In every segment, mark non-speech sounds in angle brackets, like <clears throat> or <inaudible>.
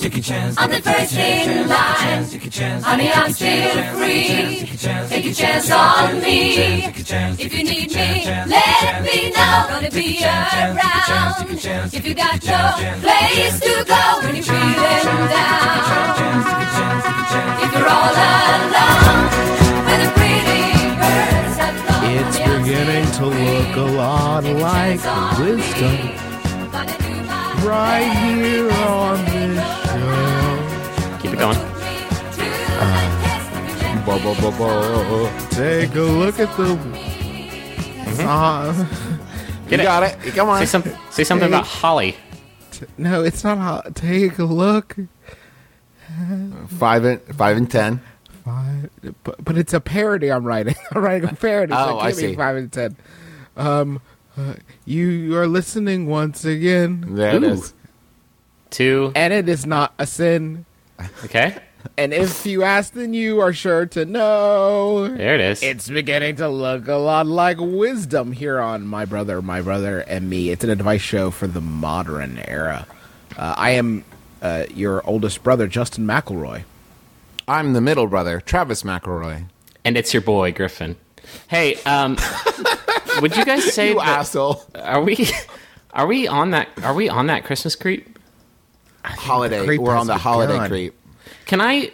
take a chance. I'm the first in line. Honey, I'm still free. Take a chance on me. If you need me, let me know. Gonna be around. If you got no place to go when you're feeling down. If you're all alone, with a pretty birds have flown It's beginning to look a lot like wisdom Gonna do my right here on this Bo, bo, bo, bo. Take a look at the. Uh, Get you it. got it. Come on. Say something. Say something about Holly. no, it's not hot. Take a look. Five and five and ten. Five, but, but it's a parody I'm writing. <laughs> I'm writing a parody. so Oh, it I can't see. Five and ten. Um, uh, you are listening once again, There it Ooh. is. Two. and it is not a sin. Okay. And if you ask, then you are sure to know. There it is. It's beginning to look a lot like wisdom here on My Brother, My Brother, and Me. It's an advice show for the modern era. Uh, I am uh, your oldest brother, Justin McElroy. I'm the middle brother, Travis McElroy. and it's your boy Griffin. Hey, um, <laughs> would you guys say You that- asshole. are we are we on that are we on that Christmas creep? Holiday. creep We're on the holiday begun. creep. Can I?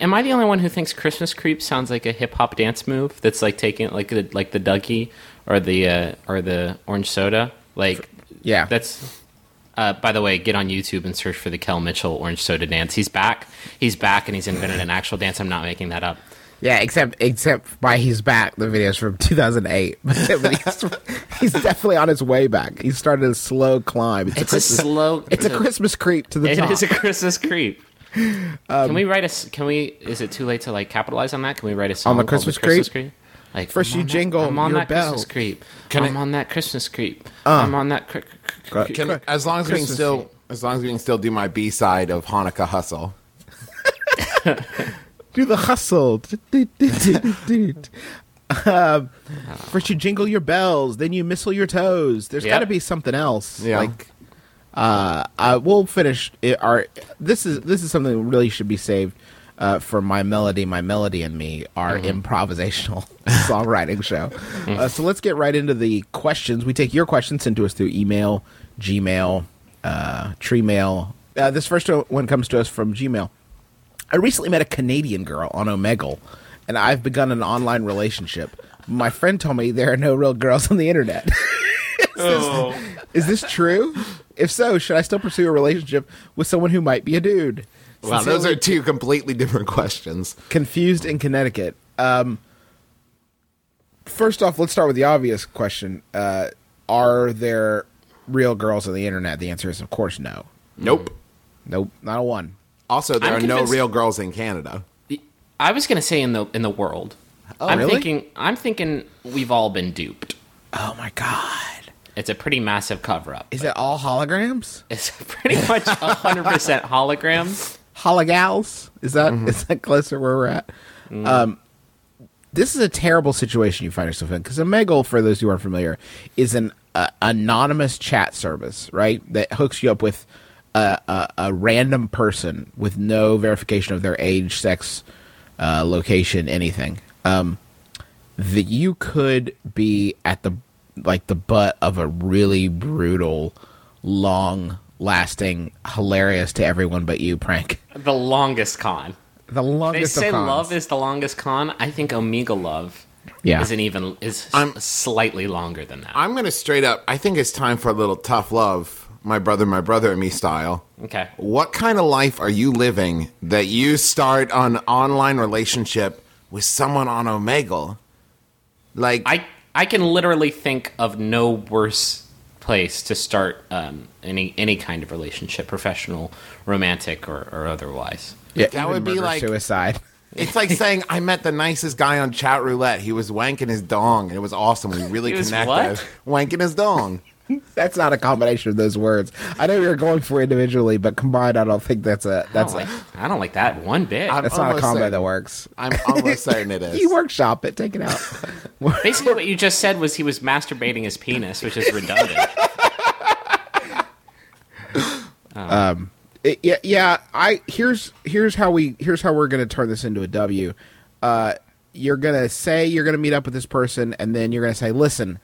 Am I the only one who thinks Christmas creep sounds like a hip hop dance move? That's like taking like the like the Dougie or the uh, or the orange soda. Like Yeah. that's. Uh, by the way, get on YouTube and search for the Kel Mitchell orange soda dance. He's back. He's back, and he's invented an actual dance. I'm not making that up. Yeah, except except by he's back. The video's from 2008, <laughs> but he's, he's definitely on his way back. He started a slow climb. It's, It's a a Christmas, slow. it's a <laughs> Christmas creep to the It top. is a Christmas creep. Um, can we write a? s- Can we? Is it too late to like capitalize on that? Can we write a song on the called Christmas Christmas creep? creep? Like First I'm you on that- jingle I'm on your that bell. Christmas creep. Can I'm I- on that Christmas creep. Uh. I'm on that. Cr- cr- cr- Can, as long as we can Christmas still, as long as we can still do my B side of Hanukkah Hustle. <laughs> Do the hustle. <laughs> um, uh. first you jingle your bells, then you mistle your toes. There's Yep. got to be something else. Yeah. Like, uh, uh, we'll finish. It, our this is this is something that really should be saved uh, for my melody, my melody, and me, our improvisational <laughs> songwriting show. Uh, so let's get right into the questions. We take your questions sent to us through email, Gmail, uh, Tree Mail. Uh, this first one comes to us from Gmail. I recently met a Canadian girl on Omegle, and I've begun an online relationship. My friend told me there are no real girls on the internet. <laughs> is, this, is this true? If so, should I still pursue a relationship with someone who might be a dude? Wow, those are two completely different questions. confused in Connecticut. Um, first off, let's start with the obvious question: uh, Are there real girls on the internet? The answer is, of course, no. Nope. Nope, not a one. Also, there I'm are no real girls in Canada. I was gonna say in the in the world. Oh, I'm really? thinking. I'm thinking we've all been duped. Oh my god! It's a pretty massive cover up. Is it all holograms? It's <laughs> pretty much 100% holograms. Hologals? Is that is that closer where we're at? Um, this is a terrible situation you find yourself in because Omegle, for those who aren't familiar, is an uh, anonymous chat service, right? That hooks you up with a, a, a random person with no verification of their age, sex, uh, location, anything. Um, that you could be at the like the butt of a really brutal, long lasting, hilarious to everyone but you prank. The longest con. The longest. They say of cons. love is the longest con. I think Omega love Yeah. isn't even is I'm- slightly longer than that. I'm going to straight up. I think it's time for a little tough love, my brother, my brother, and me style. okay. What kind of life are you living that you start an online relationship with someone on Omegle? Like, I I can literally think of no worse place to start um, any any kind of relationship, professional, romantic, or, or otherwise. Yeah, That would be like- suicide. It's like <laughs> saying I met the nicest guy on chat roulette. He was wanking his dong, and it was awesome. We <laughs> really He was connected. what? Wanking his dong. <laughs> That's not a combination of those words. I know you're going for individually, but combined, I don't think that's a I that's don't, a, like, I don't like that one bit. I'm that's not a combo certain- that works. I'm almost certain it <laughs> is. You workshop it, take it out. <laughs> Basically, what you just said was he was masturbating his penis, which is redundant. It- yeah, yeah. I here's here's how we here's how we're gonna turn this into a W. Uh, you're gonna say you're gonna meet up with this person, and then you're gonna say, "Listen,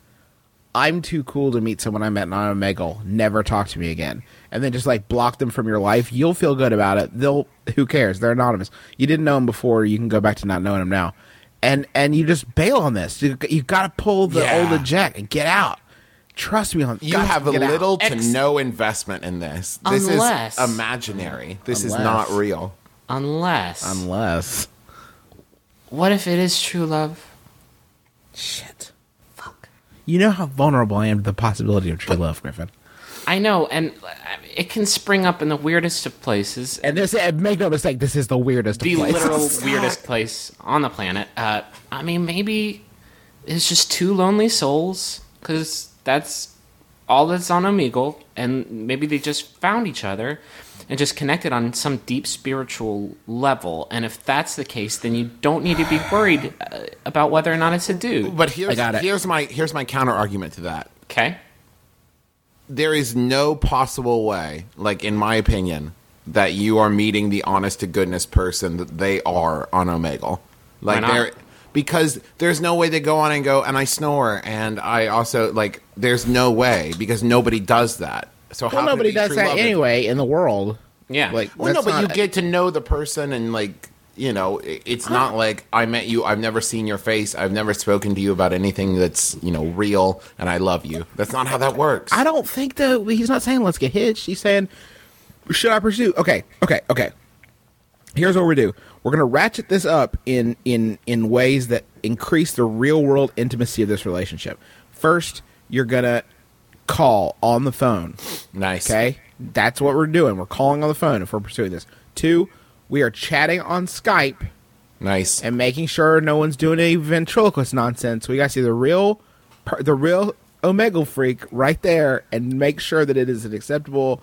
I'm too cool to meet someone I met on Omegle. Never talk to me again." And then just like block them from your life. You'll feel good about it. They'll who cares? They're anonymous. You didn't know them before. You can go back to not knowing them now. And and you just bail on this. You you got to pull the Yeah. old eject and get out. Trust me on. You got have a get out. little to Ex- no investment in this. This Unless- is imaginary. This is not real. Unless, unless what if it is true love? Shit. Fuck. You know how vulnerable I am to the possibility of true love, Griffin. I know, and uh, it can spring up in the weirdest of places. And this, make no mistake, this is the weirdest the of places. literal weirdest place on the planet. Uh, I mean, maybe it's just two lonely souls because that's all that's on Omegle, and maybe they just found each other and just connected on some deep spiritual level. And if that's the case, then you don't need to be worried uh, about whether or not it's a dude. But here's I got it. here's my here's my counter argument to that. Okay, There is no possible way, like in my opinion, that you are meeting the honest to goodness person that they are on Omegle. Like not? they're because there's no way they go on and go and I snore and I also like there's no way because nobody does that. So how well, it nobody does that anyway in the world. yeah, Like, Well, no, but you get to know the person and like you know, it- it's not like I met you. I've never seen your face. I've never spoken to you about anything that's you know real, and I love you. That's not how that works. I don't think though. He's not saying let's get hitched. He's saying should I pursue? Okay, okay, okay. Here's what we do. We're gonna ratchet this up in in in ways that increase the real world intimacy of this relationship. First, you're gonna call on the phone. Nice. Okay, that's what we're doing. We're calling on the phone if we're pursuing this. Two, we are chatting on Skype Nice. and making sure no one's doing any ventriloquist nonsense. We got to see the real, the real Omega freak right there, and make sure that it is an acceptable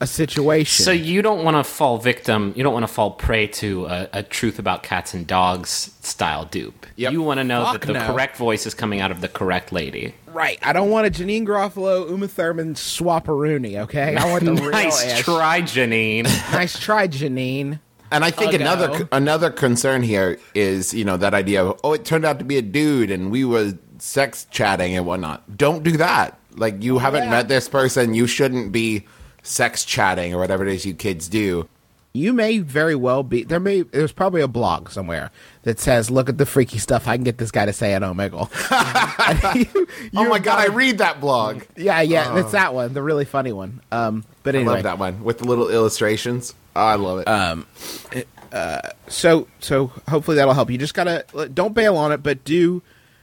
a situation. So you don't want to fall victim. You don't want to fall prey to a, a truth about cats and dogs style dupe. Yep. You want to know Fuck that the no. correct voice is coming out of the correct lady. right, I don't want a Janeane Garofalo, Uma Thurman swapperoonie. Okay, I want the <laughs> real. nice Ash. try, Janeane. <laughs> Nice try, Janeane. And I think I'll another go. another concern here is you know that idea of oh it turned out to be a dude and we were sex chatting and whatnot. Don't do that. Like you haven't Yeah. met this person, you shouldn't be sex chatting or whatever it is you kids do. You may very well be there. May there's probably a blog somewhere that says, "Look at the freaky stuff I can get this guy to say at Omegle." <laughs> <laughs> You- oh my god, I read that blog. Yeah, yeah, it's that one, the really funny one. Um, but I anyway, love that one with the little illustrations. Oh, I love it. Um, it, uh, so so hopefully that'll help you just gotta don't bail on it but do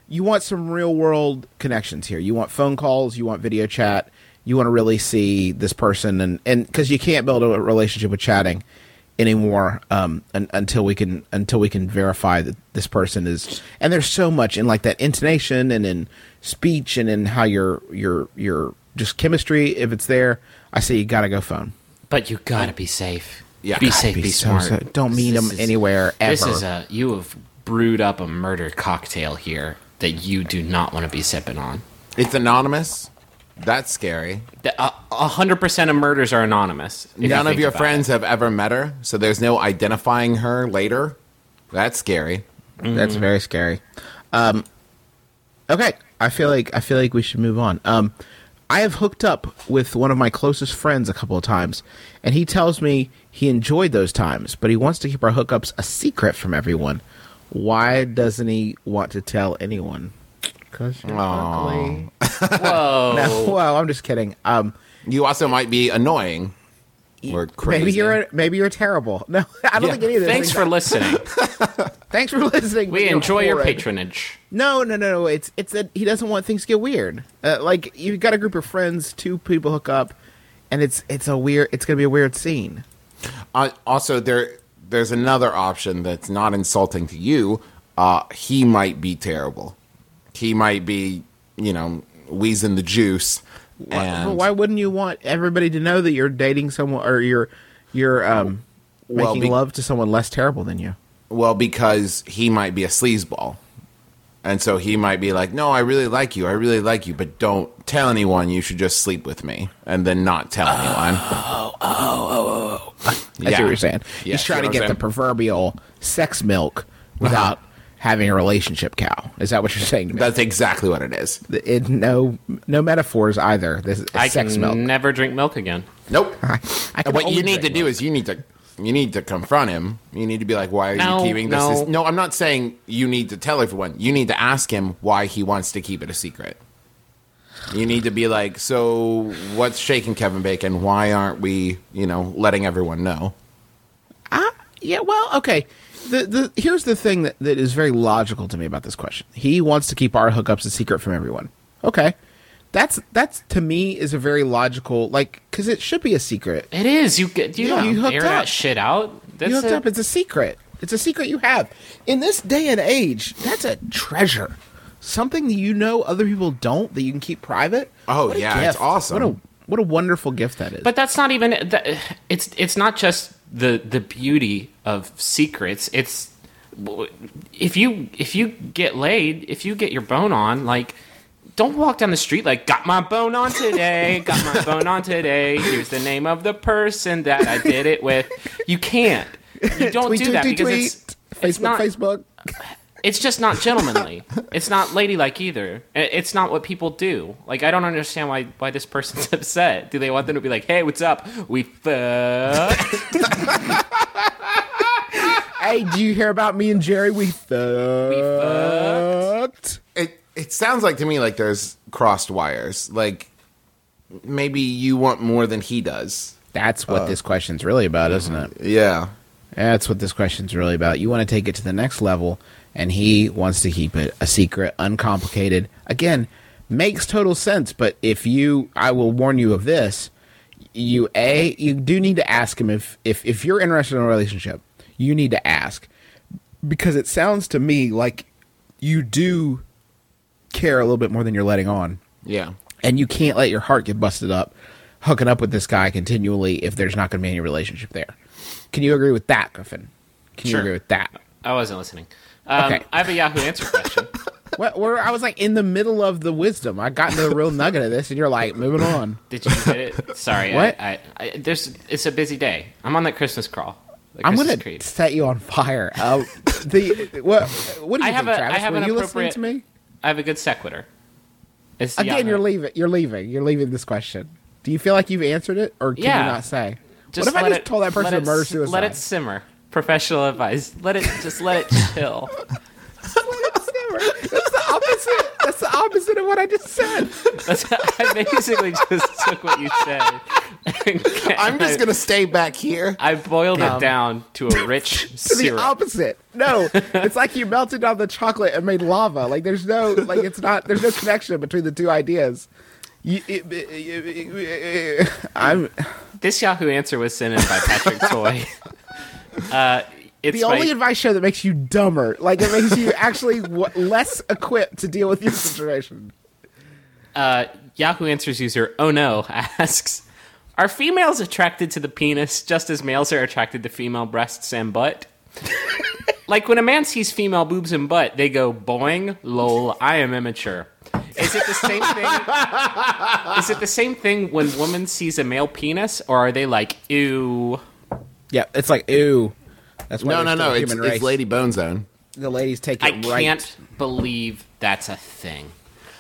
you want some real world connections here you want phone calls you want video chat you want to really see this person and and because you can't build a relationship with chatting anymore um un, until we can until we can verify that this person is and there's so much in like that intonation and in speech and in how your your your just chemistry if it's there i say you gotta go phone But you gotta be safe. Yeah. be safe. Be, be so smart. safe. Don't meet them is- anywhere, This is a you have brewed up a murder cocktail here that you do not want to be sipping on. It's anonymous. That's scary. A hundred percent of murders are anonymous. if you None of your friends have ever met her, so there's no identifying her later. That's scary. That's very scary. Um, okay, I feel like I feel like we should move on. Um, I have hooked up with one of my closest friends a couple of times, and he tells me he enjoyed those times, but he wants to keep our hookups a secret from everyone. Why doesn't he want to tell anyone? Because you're ugly. it. <laughs> Whoa. <laughs> No, well, I'm just kidding. Um, You also might be annoying or crazy. maybe you're maybe you're terrible. <laughs> No, I don't Yeah. think any of this. Thanks for listening. thanks for listening. We enjoy your patronage. No, no, no, no. It's it's that he doesn't want things to get weird. Uh, like you've got a group of friends, two people hook up, and it's it's a weird. It's gonna be a weird scene. Uh, also, there there's another option that's not insulting to you. Uh, he might be terrible. He might be, you know, wheezing the juice. Why, And why wouldn't you want everybody to know that you're dating someone or you're you're um, Well, making be- love to someone less terrible than you? Well, because he might be a sleazeball. And so he might be like, no, I really like you. I really like you. But don't tell anyone you should just sleep with me. And then not tell anyone. Oh, oh, oh, oh. That's what you're saying. Yeah, He's trying to get the proverbial sex milk without <laughs> having a relationship cow. Is that what you're saying to me? That's exactly what it is. it, no, no metaphors either. This is I sex can milk. never drink milk again. Nope. <laughs> I can what you need to drink do is you need to you need to confront him. You need to be like, why are No, you keeping this? no. No, I'm not saying you need to tell everyone. You need to ask him why he wants to keep it a secret. You need to be like, so what's shaking Kevin Bacon? Why aren't we, you know, letting everyone know? Ah, yeah, well, okay. The the here's the thing that, that is very logical to me about this question. He wants to keep our hookups a secret from everyone. Okay. That's that's to me is a very logical like cuz it should be a secret. It is. You get you Yeah, don't you hooked air up. that shit out. That's you hooked a- up, it's a secret. It's a secret you have. In this day and age, that's a treasure. Something that you know other people don't that you can keep private. Oh, What a yeah, it's awesome. What a what a wonderful gift that is. But that's not even. that- It's it's not just the the beauty of secrets. It's if you if you get laid, if you get your bone on, like. Don't walk down the street like got my bone on today, got my <laughs> bone on today. Here's the name of the person that I did it with. You can't. You <laughs> don't tweet, do tweet, that tweet, because it's Facebook, it's not Facebook. <laughs> it's just not gentlemanly. it's not ladylike either. It's not what people do. Like I don't understand why why this person's <laughs> upset. Do they want them to be like, "Hey, what's up? We fucked." <laughs> Hey, do you hear about me and Jerry? We fucked. It it sounds like to me like there's crossed wires. Like maybe you want more than he does. That's what uh, this question's really about, isn't it? Yeah. That's what this question's really about. You want to take it to the next level, and he wants to keep it a secret, uncomplicated. Again, makes total sense. But if you, I will warn you of this. You a you do need to ask him if if if you're interested in a relationship. You need to ask because it sounds to me like you do care a little bit more than you're letting on Yeah. and you can't let your heart get busted up hooking up with this guy continually if there's not going to be any relationship there. Can you agree with that, Griffin? Can you agree with that? I wasn't listening. Um, Okay. I have a Yahoo Answer question. <laughs> Well, where I was like in the middle of the wisdom. I got into the real nugget of this, and you're like moving on. <laughs> Did you get it? Sorry. What? I, I, I, there's. It's a busy day. I'm on that Christmas crawl. I'm gonna Creed. set you on fire. Uh, the what? What do you I have think, a- Travis? I have Were you listening to me? I have a good sequitur. It's Again, Yahoo- you're leaving. You're leaving. You're leaving this question. Do you feel like you've answered it, or can Yeah. you not say? Just what if I just it- told that person to murder suicide? Let it simmer. Professional advice. Let it just let it chill. <laughs> That's the opposite. That's the opposite of what I just said. That's, I basically just took what you said. <laughs> I'm just gonna stay back here. I boiled Um, it down to a rich <laughs> to the opposite. No, it's like you melted down the chocolate and made lava. Like there's no like it's not there's no connection between the two ideas. You, it, it- it- it- I'm This Yahoo answer was sent in by Patrick Toy. Uh, it's the my- only advice show that makes you dumber. Like it makes you actually <laughs> w- less equipped to deal with your situation. uh, Yahoo Answers user Oh No asks Are females attracted to the penis just as males are attracted to female breasts and butt? <laughs> like when a man sees female boobs and butt, they go boing, lol, I am immature. Is it the same thing? <laughs> Is it the same thing when woman sees a male penis, or are they like, ew? Yeah, it's like ooh. That's why No, no, no. a It's, human it's. Lady Bone Zone. The ladies take I right. Can't believe that's a thing.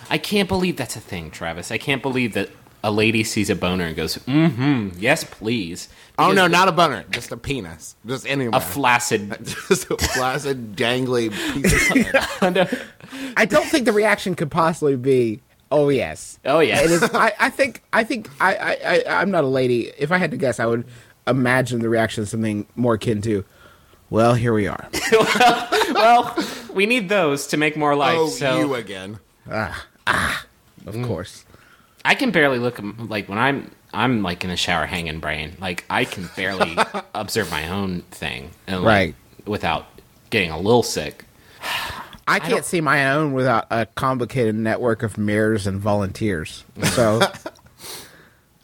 I can't believe that's a thing, Travis. I can't believe that a lady sees a boner and goes, mm-hmm, yes, please. Oh no, not a boner, just a penis, just anywhere. a flaccid. <laughs> just a flaccid, dangly piece of <laughs> skin. I don't think the reaction could possibly be, "Oh yes." Oh, yes. It is. I, I think. I think. I, I. I. I'm not a lady. If I had to guess, I would imagine the reaction something more akin to, "Well, here we are." <laughs> well, we need those to make more life. oh, so you again. Ah, Of course. I can barely look like when I'm I'm like in the shower hanging brain. Like I can barely <laughs> observe my own thing and like, Right. without getting a little sick. I can't don't- see my own without a complicated network of mirrors and volunteers. So <laughs>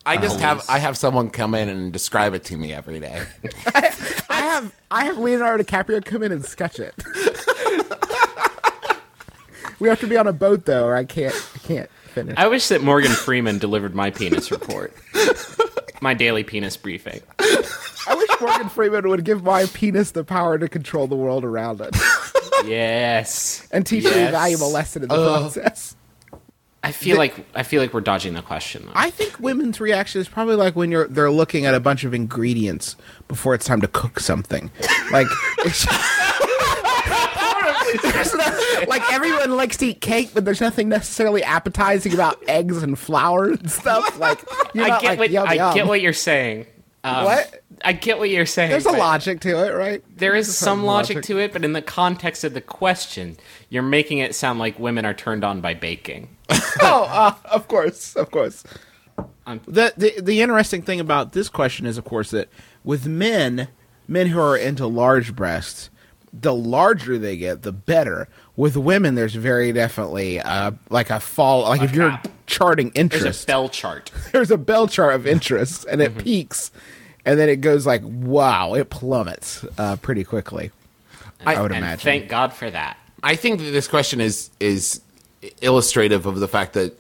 I just have I have someone come in and describe it to me every day. <laughs> I have I have Leonardo DiCaprio come in and sketch it. <laughs> we have to be on a boat though, or I can't I can't finish. I wish that Morgan Freeman delivered my penis report. My daily penis briefing. I wish Morgan Freeman would give my penis the power to control the world around it Yes. and teach me a valuable lesson in the process. I feel like I feel like we're dodging the question. Though. I think women's reaction is probably like when you're they're looking at a bunch of ingredients before it's time to cook something. Like it's like everyone likes to eat cake, but there's nothing necessarily appetizing about eggs and flour and stuff. Like I get like, what yum, I yum. get what you're saying. Um, What? I get what you're saying. There's a logic to it, right? There is There's some logic to it, but in the context of the question, you're making it sound like women are turned on by baking. <laughs> oh, uh, of course, of course. I'm- The, the the interesting thing about this question is, of course, that with men, men who are into large breasts, the larger they get, the better. With women, there's very definitely uh, like a fall. Like if you're cap. charting There's a bell chart. <laughs> there's a bell chart of interest, and it peaks, and then it goes like wow, it plummets uh, pretty quickly. I would and imagine. Thank God for that. I think that this question is is illustrative of the fact that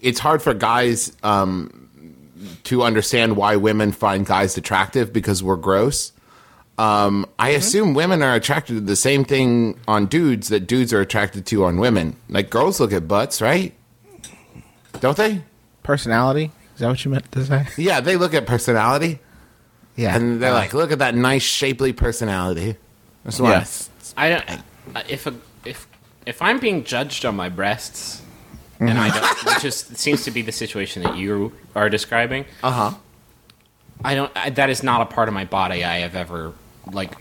it's hard for guys um, to understand why women find guys attractive because we're gross. Um, I assume women are attracted to the same thing on dudes that dudes are attracted to on women. Like girls look at butts, right? Don't they? Personality is that what you meant to say? Yeah, they look at personality, Yeah, and they're Uh, like, "Look at that nice, shapely personality." That's why. yes. I don't. uh, If a, if if I'm being judged on my breasts, and I don't, which is seems to be the situation that you are describing. Uh huh. I don't. I, that is not a part of my body I have ever like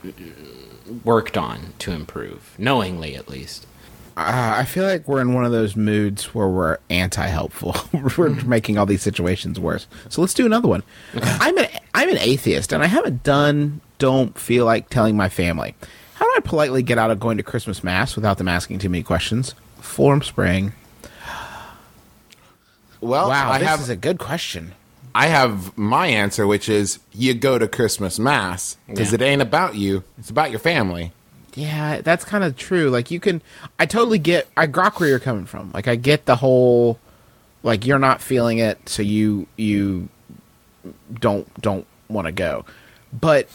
worked on to improve, knowingly at least. Uh, I feel like we're in one of those moods where we're anti-helpful. <laughs> we're making all these situations worse. So let's do another one. I'm an I'm an atheist, and I haven't done. Don't feel like telling my family. How do I politely get out of going to Christmas mass without them asking too many questions? Form spring. Well, Wow, I this have is a good question. I have my answer, which is you go to Christmas mass because Yeah. it ain't about you; it's about your family. Yeah, that's kind of true. Like you can, I totally get. I grok where you're coming from. Like I get the whole, like you're not feeling it, so you you don't don't want to go. But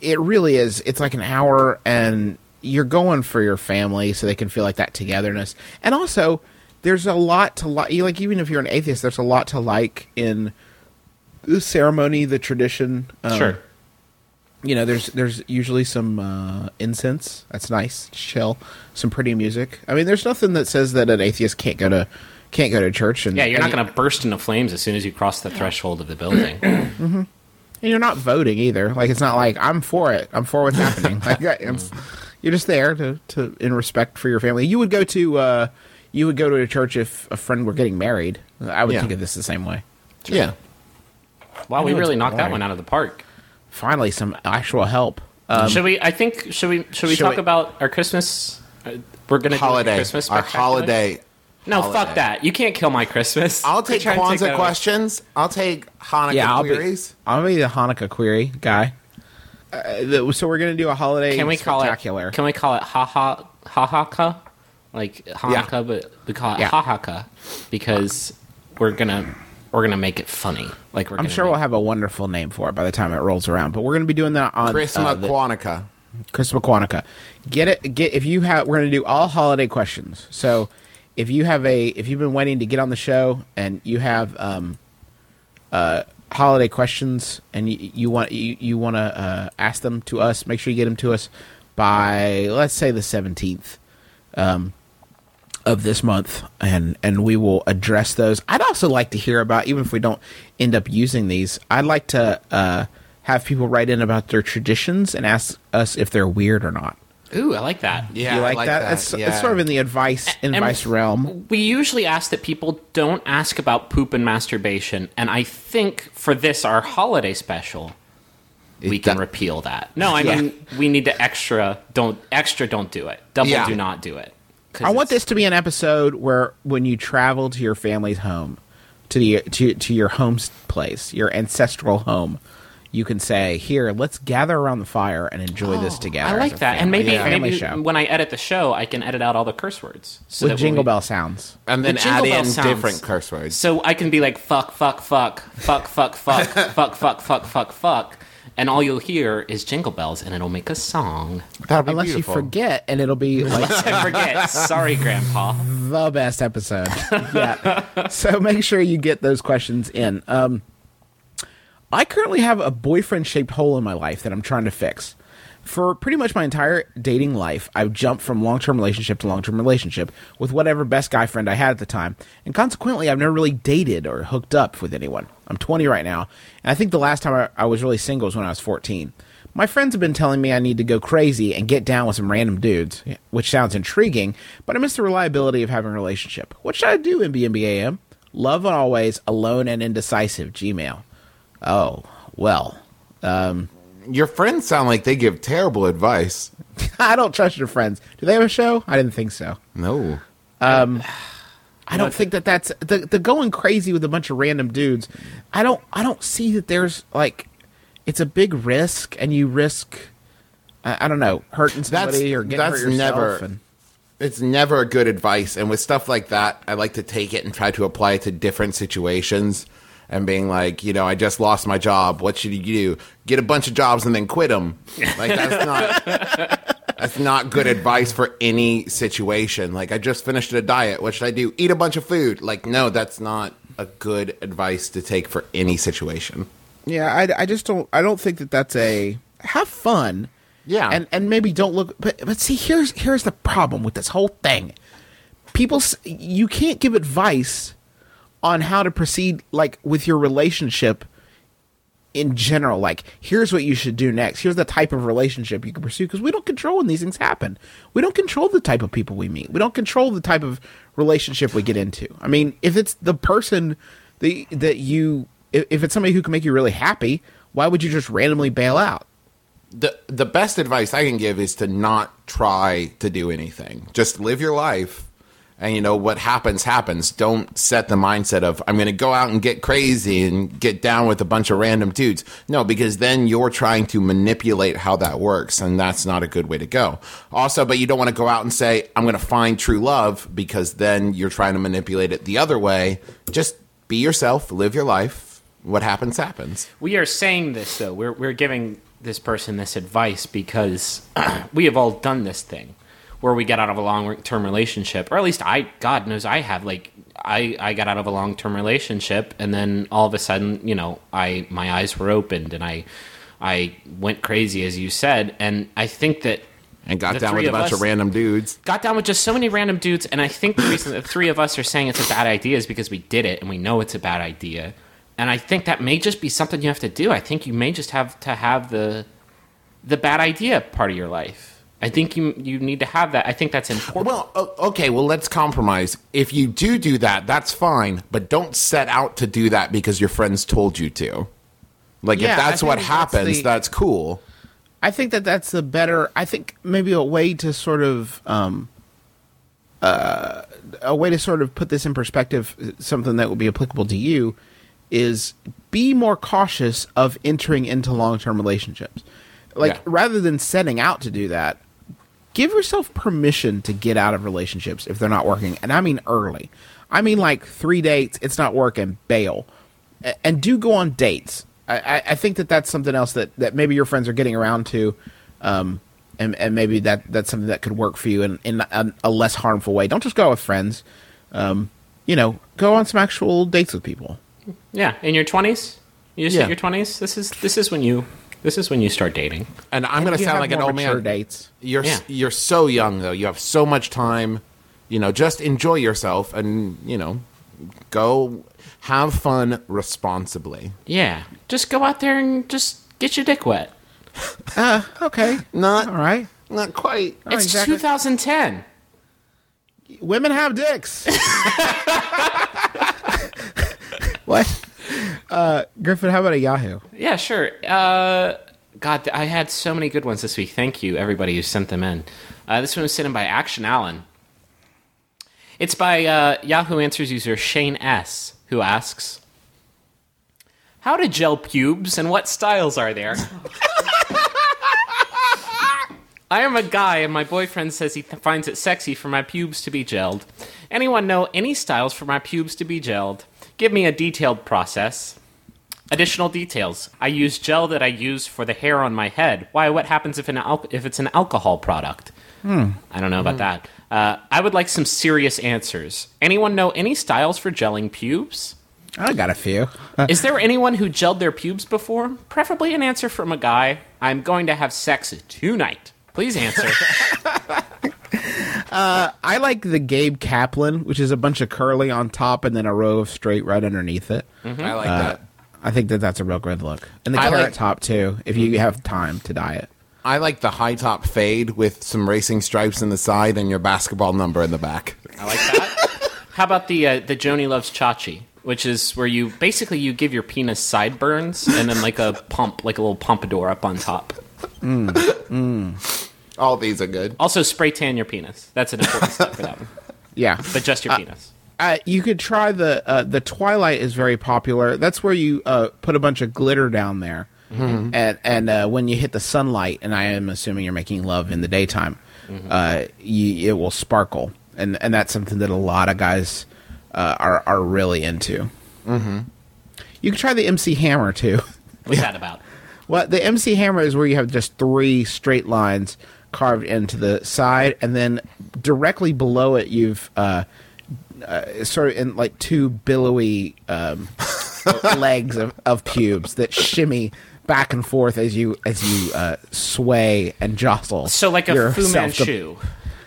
it really is. It's like an hour, and you're going for your family, so they can feel like that togetherness. And also, there's a lot to like. Like even if you're an atheist, there's a lot to like in the ceremony, the tradition. Um, sure. you know, there's there's usually some uh, incense. That's nice, chill. Some pretty music. I mean, there's nothing that says that an atheist can't go to can't go to church. And Yeah, you're not going to burst into flames as soon as you cross the threshold of the building. <clears throat> and you're not voting either. Like it's not like I'm for it. I'm for what's happening. <laughs> Like I- I'm, you're just there to, to in respect for your family. You would go to uh, you would go to a church if a friend were getting married. I would Yeah. think of this the same way. Yeah, wow, we really knocked that one out of the park. Finally, some actual help. Um, should we? I think should we? Should we should talk we- about our Christmas? Uh, we're gonna do holiday. a Christmas Our holiday. No, holiday. fuck that. You can't kill my Christmas. I'll take to take Kwanzaa away. questions. I'll take Hanukkah yeah, I'll be, queries. I'll be the Hanukkah query guy. Uh, the- so we're gonna do a holiday. Can we call it? Can we call it ha ha ha ha ka? Like Hanukkah, but we call it Yeah. ha ha ka because we're gonna we're gonna make it funny. Like we're. I'm sure make- we'll have a wonderful name for it by the time it rolls around. But we're going to be doing that on Christmas uh, the- Kwanzaa. Christmas Quantica. Get it. Get if you have. We're going to do all holiday questions. So if you have a if you've been waiting to get on the show and you have um uh holiday questions and you, you want you, you want to uh, ask them to us, make sure you get them to us by let's say the 17th um, of this month, and and we will address those. I'd also like to hear about, even if we don't end up using these, I'd like to uh, have people write in about their traditions and ask us if they're weird or not. Ooh, I like that. Yeah, you I like, that? It's, yeah. sort of in the advice And advice realm. We usually ask that people don't ask about poop and masturbation, and I think for this our holiday special, we It can do- repeal that. No, I Yeah. mean we need to extra don't extra don't do it. Double Yeah. do not do it. 'Cause I want this to be an episode where when you travel to your family's home, to the to to your home place, your ancestral home, you can say, "Here, let's gather around the fire and enjoy this together." Oh, I like a that, and maybe a family maybe show when I edit the show, I can edit out all the curse words so with jingle we- bell sounds. and then The add in sounds. different curse words. So I can be like fuck, fuck, fuck, fuck, fuck, fuck, fuck, fuck, fuck, fuck, fuck, and all you'll hear is jingle bells, and it'll make a song. That'd be Unless beautiful. you forget, and it'll be <laughs> like I forget. Sorry, Grandpa. the best episode. yeah. So make sure you get those questions in. Um, I currently have a boyfriend shaped hole in my life that I'm trying to fix. For pretty much my entire dating life, I've jumped from long term relationship to long term relationship with whatever best guy friend I had at the time. And consequently, I've never really dated or hooked up with anyone. I'm 20 right now. And I think the last time I, I was really single was when I was 14. My friends have been telling me I need to go crazy and get down with some random dudes, which sounds intriguing, but I miss the reliability of having a relationship. What should I do, MBMBAM? Love always, alone and indecisive, Gmail. Oh, well. Um, your friends sound like they give terrible advice. <laughs> I don't trust your friends. Do they have a show? I didn't think so. No. Um, <sighs> I don't think that that's the the going crazy with a bunch of random dudes. I don't I don't see that there's like it's a big risk and you risk I, I don't know hurting That's- somebody or getting that's hurt yourself. never- and, It's never good advice. And with stuff like that, I like to take it and try to apply it to different situations. And being like, you know, I just lost my job. What should you do? Get a bunch of jobs and then quit them. Like that's not <laughs> that's not good advice for any situation. Like I just finished a diet. What should I do? Eat a bunch of food. Like no, that's not a good advice to take for any situation. yeah, I, I just don't I don't think that that's a have fun. Yeah. and and maybe don't look. But but see, here's here's the problem with this whole thing. People, you can't give advice on how to proceed, like with your relationship in general. Like, here's what you should do next. Here's the type of relationship you can pursue because we don't control when these things happen. We don't control the type of people we meet. We don't control the type of relationship we get into. I mean, if it's the person that that you, if it's somebody who can make you really happy, why would you just randomly bail out? the the best advice I can give is to not try to do anything. Just live your life, and you know what happens happens. Don't set the mindset of I'm going to go out and get crazy and get down with a bunch of random dudes. No, because then you're trying to manipulate how that works, and that's not a good way to go. Also, but you don't want to go out and say I'm going to find true love because then you're trying to manipulate it the other way. Just be yourself, live your life. What happens happens. We are saying this though. We're we're giving this person this advice because <clears throat> we have all done this thing where we get out of a long term relationship, or at least I, God knows, I have. Like I, I got out of a long term relationship, and then all of a sudden, you know, I my eyes were opened, and I, I went crazy, as you said, and I think that And got The down with a of bunch of random dudes. got down with just so many random dudes, and I think the reason the three of us are saying it's a bad idea is because we did it and we know it's a bad idea. And I think that may just be something you have to do. I think you may just have to have the the bad idea part of your life. I think you you need to have that. I think that's important. Well, okay, well, let's compromise. If you do do that, that's fine, but don't set out to do that because your friends told you to. Like, Yeah, if that's what think that's happens, the- that's cool. I think that that's the better. I think maybe a way to sort of, um, uh, a way to sort of put this in perspective, something that would be applicable to you, is be more cautious of entering into long term relationships. Like Yeah. rather than setting out to do that, give yourself permission to get out of relationships if they're not working, and I mean early. I mean like three dates, it's not working, bail, A- and do go on dates. I, I, think that that's something else that, that maybe your friends are getting around to, um, and and maybe that that's something that could work for you in in a, a less harmful way. Don't just go out with friends. Um, you know, go on some actual dates with people. yeah, in your twenties, you just Yeah. hit your twenties. This is this is when you this is when you start dating. And I'm going to sound like an old mature man. Dates. You're Yeah. you're so young though. You have so much time. You know, just enjoy yourself and you know, go have fun responsibly. Yeah, just go out there and just get your dick wet. <laughs> Uh, okay, Not all right. Not quite. It's exactly. 2010. Women have dicks. <laughs> <laughs> what? Uh, Griffin, how about a Yahoo? Yeah, sure. Uh, God, I had so many good ones this week. Thank you, everybody who sent them in. Uh, this one was sent in by Action Allen. It's by uh, Yahoo Answers user Shane S, who asks, "How to gel pubes and what styles are there?" <laughs> I am a guy, and my boyfriend says he th- finds it sexy for my pubes to be gelled. Anyone know any styles for my pubes to be gelled? Give me a detailed process. Additional details. I use gel that I use for the hair on my head. Why? What happens if an al- if it's an alcohol product? I don't know about that. Uh, I would like some serious answers. Anyone know any styles for gelling pubes? I got a few. <laughs> Is there anyone who gelled their pubes before? Preferably an answer from a guy. I'm going to have sex tonight. Please answer. <laughs> I like the Gabe Kaplan, which is a bunch of curly on top and then a row of straight right underneath it. I like Uh, that. I think that that's a real good look. And the I carrot like- top too, if you mm-hmm. have time to dye it. I like the high top fade with some racing stripes in the side and your basketball number in the back. I like that. <laughs> How about the uh, the Joanie loves Chachi, which is where you basically you give your penis sideburns and then like a pump, like a little pompadour up on top. Mm, mm. All these are good. Also, spray tan your penis. That's an important step for that <laughs> one, Yeah. but just your penis. Uh, you could try the uh, the Twilight is very popular. That's where you uh, put a bunch of glitter down there, and and uh, when you hit the sunlight, and I am assuming you're making love in the daytime, uh, you, it will sparkle, and and that's something that a lot of guys uh, are are really into. Mm-hmm. You could try the MC Hammer too. <laughs> What's that about? Well, the MC Hammer is where you have just three straight lines carved into the side, and then directly below it, you've uh, uh, sort of in like two billowy um, <laughs> legs of, of pubes that shimmy back and forth as you as you uh, sway and jostle. So like a Fu yourself to- Manchu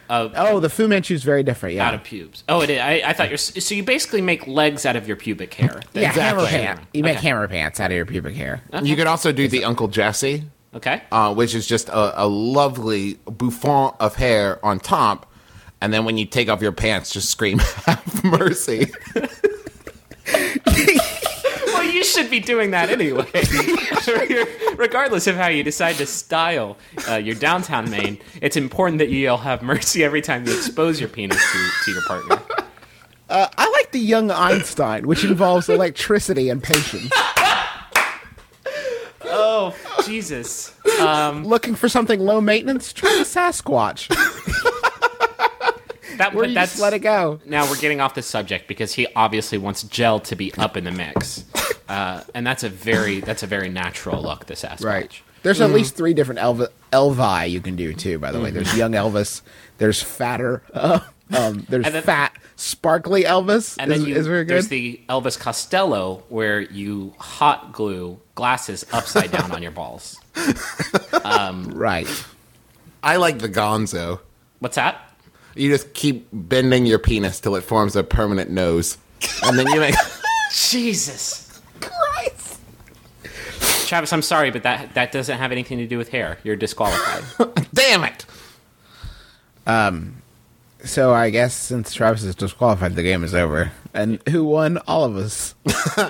Oh, the Fu Manchu is very different. Yeah, out of pubes. Oh, it is. I, I thought you're. So you basically make legs out of your pubic hair. yeah, hammer Exactly. pants. You make Okay. hammer pants out of your pubic hair. You could also do the Uncle Jesse, Okay. uh, which is just a, a lovely bouffant of hair on top. And then when you take off your pants, just scream, <laughs> have mercy. Well, you should be doing that anyway. <laughs> Regardless of how you decide to style uh, your downtown mane, it's important that you'll have mercy every time you expose your penis to, to your partner. I like the young Einstein, which involves electricity and patience. Oh, Jesus. Looking for something low maintenance? Try the Sasquatch. That, Where but you that's just let it go. Now we're getting off the subject because he obviously wants gel to be up in the mix, uh, and that's a very that's a very natural look. This aspect, There's at least three different Elvi, Elvi you can do too. By the way, there's young Elvis. There's fatter. Uh, um, there's And then- fat, sparkly Elvis. And is, then you, is very there's the Elvis Costello where you hot glue glasses upside down on your balls. <laughs> right. I like the gonzo. What's that? You just keep bending your penis till it forms a permanent nose. And then you make. <laughs> Jesus Christ. Travis, I'm sorry, but that that doesn't have anything to do with hair. You're disqualified. <laughs> Damn it! Um, So I guess since Travis is disqualified, the game is over. And who won? All of us. <laughs>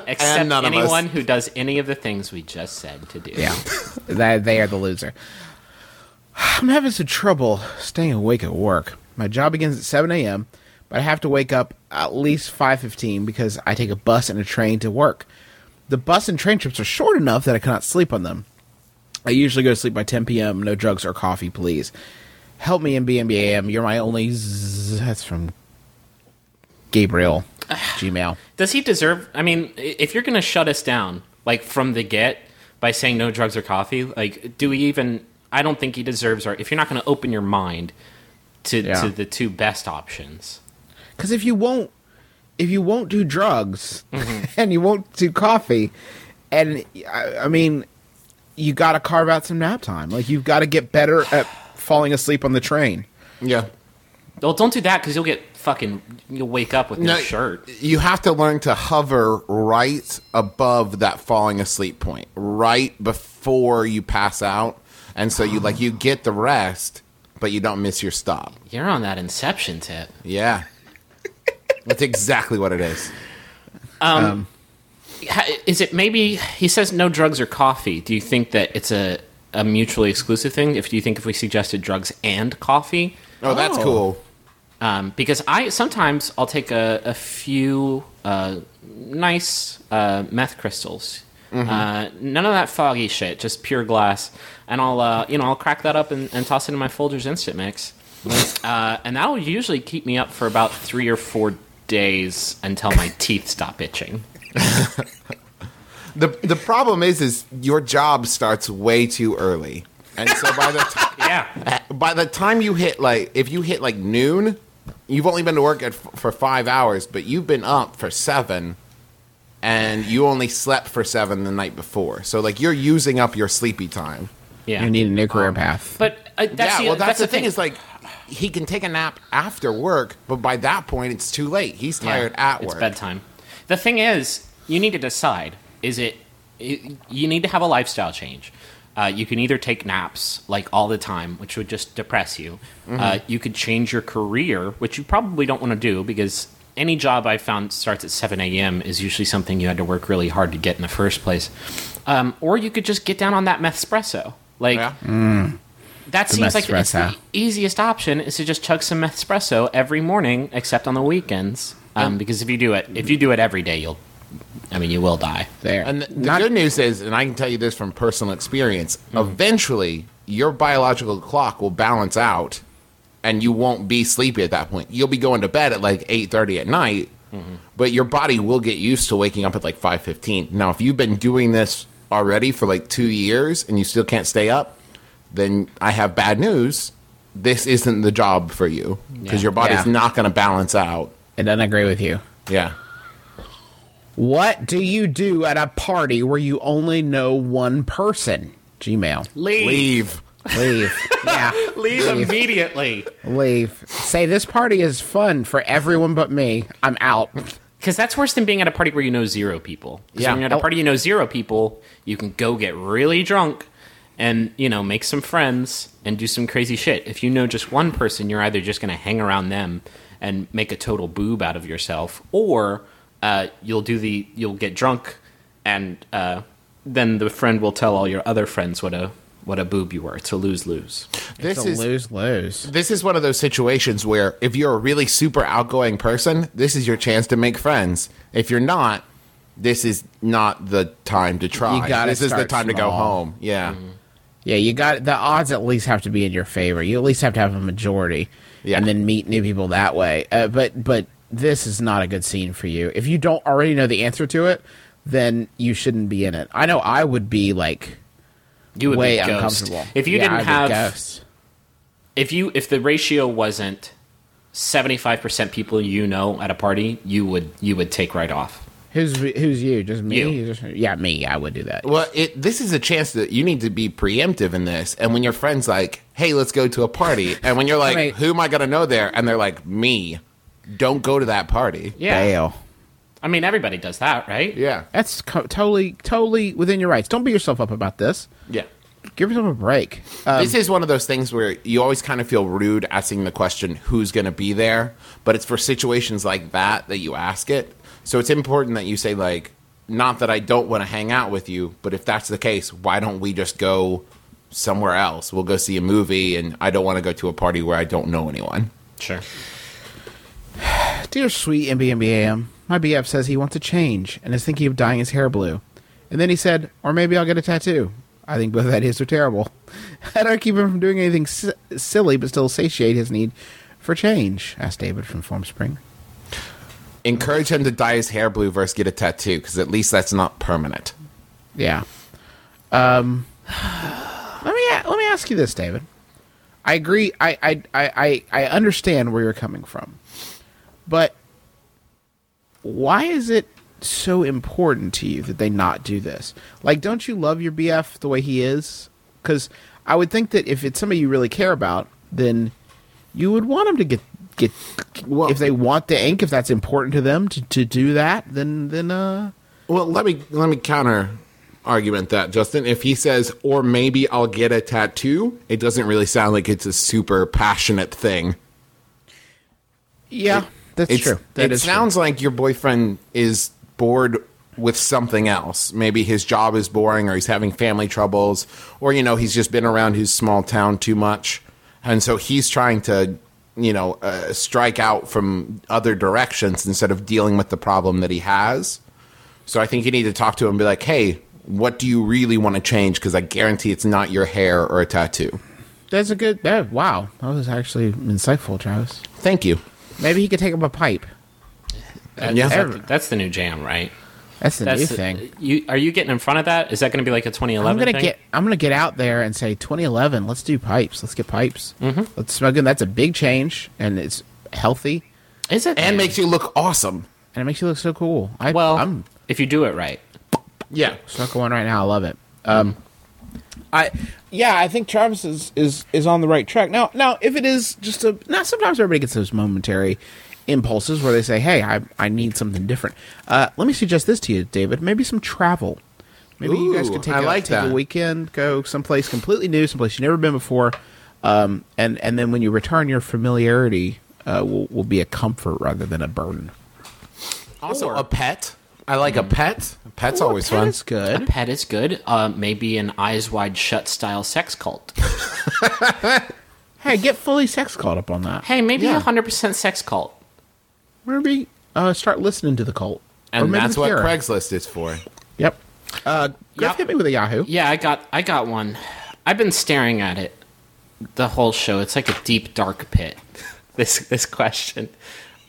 Except none of us. anyone who does any of the things we just said to do. Yeah, that they are the loser. <sighs> I'm having some trouble staying awake at work. My job begins at 7 a.m., but I have to wake up at least 5:15 because I take a bus and a train to work. The bus and train trips are short enough that I cannot sleep on them. I usually go to sleep by 10 p.m. No drugs or coffee, please. Help me in MBMBAM. You're my only. Z- That's from Gabriel. <sighs> Gmail. Does he deserve? I mean, if you're going to shut us down like from the get by saying no drugs or coffee, like, do we even? I don't think he deserves. Or if you're not going to open your mind to Yeah. to the two best options, Because if you won't, if you won't do drugs mm-hmm. <laughs> and you won't do coffee, and I, I mean, you got to carve out some nap time. Like you've got to get better at falling asleep on the train. Yeah. well, don't do that because you'll get fucking. You'll wake up with no, No, shirt. You have to learn to hover right above that falling asleep point, right before you pass out. And so you like you get the rest, but you don't miss your stop. You're on that Inception tip. Yeah. <laughs> That's exactly what it is. Ha- Is it maybe he says no drugs or coffee? Do you think that it's a a mutually exclusive thing? If do you think if we suggested drugs and coffee, Oh, that's Oh. cool. um, because I sometimes I'll take a, a few uh, nice uh, meth crystals. Uh, none of that foggy shit, just pure glass, and I'll uh, you know I'll crack that up and, and toss it in my Folgers Instant Mix, <laughs> uh, and that'll usually keep me up for about three or four days until my <laughs> teeth stop itching. <laughs> The the problem is is your job starts way too early. And so by the time Yeah, by the time you hit like if you hit like noon, you've only been to work at, for 5 hours, but you've been up for 7 and you only slept for 7 the night before. So like you're using up your sleepy time. yeah. You need a new career path. But uh, that's yeah, the, well, that's, the thing. thing. Is like he can take a nap after work, but by that point it's too late. He's tired Yeah, at work. it's bedtime. The thing is, you need to decide: is it, it you need to have a lifestyle change. Uh, you can either take naps like all the time, which would just depress you. Mm-hmm. Uh, you could change your career, which you probably don't want to do because any job I found starts at 7 a.m. is usually something you had to work really hard to get in the first place. Um, or you could just get down on that methspresso. Like Yeah. that seems like it's the easiest option is to just chug some espresso every morning, except on the weekends. Um, because if you do it, if you do it every day, you'll, I mean, you will die. There. And the, the Not- good news is, and I can tell you this from personal experience, eventually your biological clock will balance out and you won't be sleepy at that point. You'll be going to bed at like 8:30 at night, but your body will get used to waking up at like 5:15. Now, if you've been doing this already for like 2 years and you still can't stay up, then I have bad news. This isn't the job for you because Yeah. your body's Yeah. not going to balance out. And I don't agree with you. Yeah. What do you do at a party where you only know one person? Gmail. Leave, Leave. Leave. Yeah. <laughs> leave immediately. Leave. Say this party is fun for everyone but me. I'm out. Because that's worse than being at a party where you know zero people. Yeah. when you're at a party you know zero people, you can go get really drunk and you know make some friends and do some crazy shit. If you know just one person, you're either just going to hang around them and make a total boob out of yourself, or uh, you'll do the you'll get drunk and uh, then the friend will tell all your other friends what a what a boob you were. It's a lose lose. This It's a is lose lose. this is one of those situations where if you're a really super outgoing person, this is your chance to make friends. If you're not, this is not the time to try. You gotta this is the start time to go home. Yeah. Yeah, you got the odds at least have to be in your favor. You at least have to have a majority, Yeah. and then meet new people that way. Uh, but but this is not a good scene for you. If you don't already know the answer to it, then you shouldn't be in it. I know I would be like You would way be ghost. uncomfortable if you Yeah, didn't I'd have ghost. if you if the ratio wasn't 75% people you know at a party you would you would take right off Who's who's you? Just me? You. Just- yeah, me. I would do that. Well, it this is a chance that you need to be preemptive in this. And when your friend's like, "Hey, let's go to a party," and when you're like, <laughs> Right. "Who am I gonna know there?" and they're like, "Me," don't go to that party. yeah Bail. I mean everybody does that right Yeah. That's co- totally totally within your rights. Don't beat yourself up about this. Yeah. Give yourself a break. Um, this is one of those things where you always kind of feel rude asking the question, who's going to be there? But it's for situations like that that you ask it. So it's important that you say, like, not that I don't want to hang out with you, but if that's the case, why don't we just go somewhere else? We'll go see a movie, and I don't want to go to a party where I don't know anyone. sure <sighs> Dear sweet MBMBAM, my BF says he wants a change and is thinking of dyeing his hair blue. And then he said, or maybe I'll get a tattoo. I think both ideas are terrible. How <laughs> do I keep him from doing anything si- silly but still satiate his need for change? asked David from Formspring. Encourage him to dye his hair blue versus get a tattoo, because at least that's not permanent. Yeah. Um, let me a- let me ask you this, David. I agree. I, I, I I understand where you're coming from, but why is it so important to you that they not do this? Like, don't you love your BF the way he is? Because I would think that if it's somebody you really care about, then you would want him to get get. Well- if they want the ink, if that's important to them to, to do that, then then uh Well, let me let me counter argument that Justin. If he says, "Or maybe I'll get a tattoo," it doesn't really sound like it's a super passionate thing. Yeah, that's It's, true. That it is true. sounds like your boyfriend is bored with something else. Maybe his job is boring, or he's having family troubles, or you know he's just been around his small town too much, and so he's trying to you know uh, strike out from other directions instead of dealing with the problem that he has. So I think you need to talk to him and be like, "Hey, what do you really want to change? Because I guarantee it's not your hair or a tattoo." That's a good. That, wow, that was actually insightful, Travis. Thank you. Maybe he could take up a pipe. That- Yeah. is that- that's the new jam, right? That's the That's new the- thing. You are you getting in front of that? Is that going to be like a 2011 I'm gonna thing? get. I'm gonna get out there and say 2011. Let's do pipes. Let's get pipes. Mm-hmm. Let's smoke them. That's a big change, and it's healthy, Is it? And makes you look awesome. and it makes you look so cool. I, well, I'm if you do it right. Yeah. smoking one right now. I love it. Um, I yeah, I think Travis is, is is on the right track. Now now if it is just a now sometimes everybody gets those momentary impulses where they say, Hey, I I need something different. Uh, let me suggest this to you, David. Maybe some travel. Maybe you guys could take, I a, like take that. a weekend, go someplace completely new, someplace you've never been before, um, and and then when you return, your familiarity uh, will will be a comfort rather than a burden. Also, a pet. I like a pet. A pet's Ooh, a always pet fun. is good. A pet is good. Uh, maybe an eyes wide shut style sex cult. <laughs> Hey, get fully sex caught up on that. Hey, maybe a Yeah. 100% sex cult. Maybe uh, start listening to the cult. Or And that's what Craigslist is for. Yep. Uh, Griff Yep. hit me with a Yahoo. Yeah, I got I got one. I've been staring at it the whole show. It's like a deep dark pit. <laughs> This this question.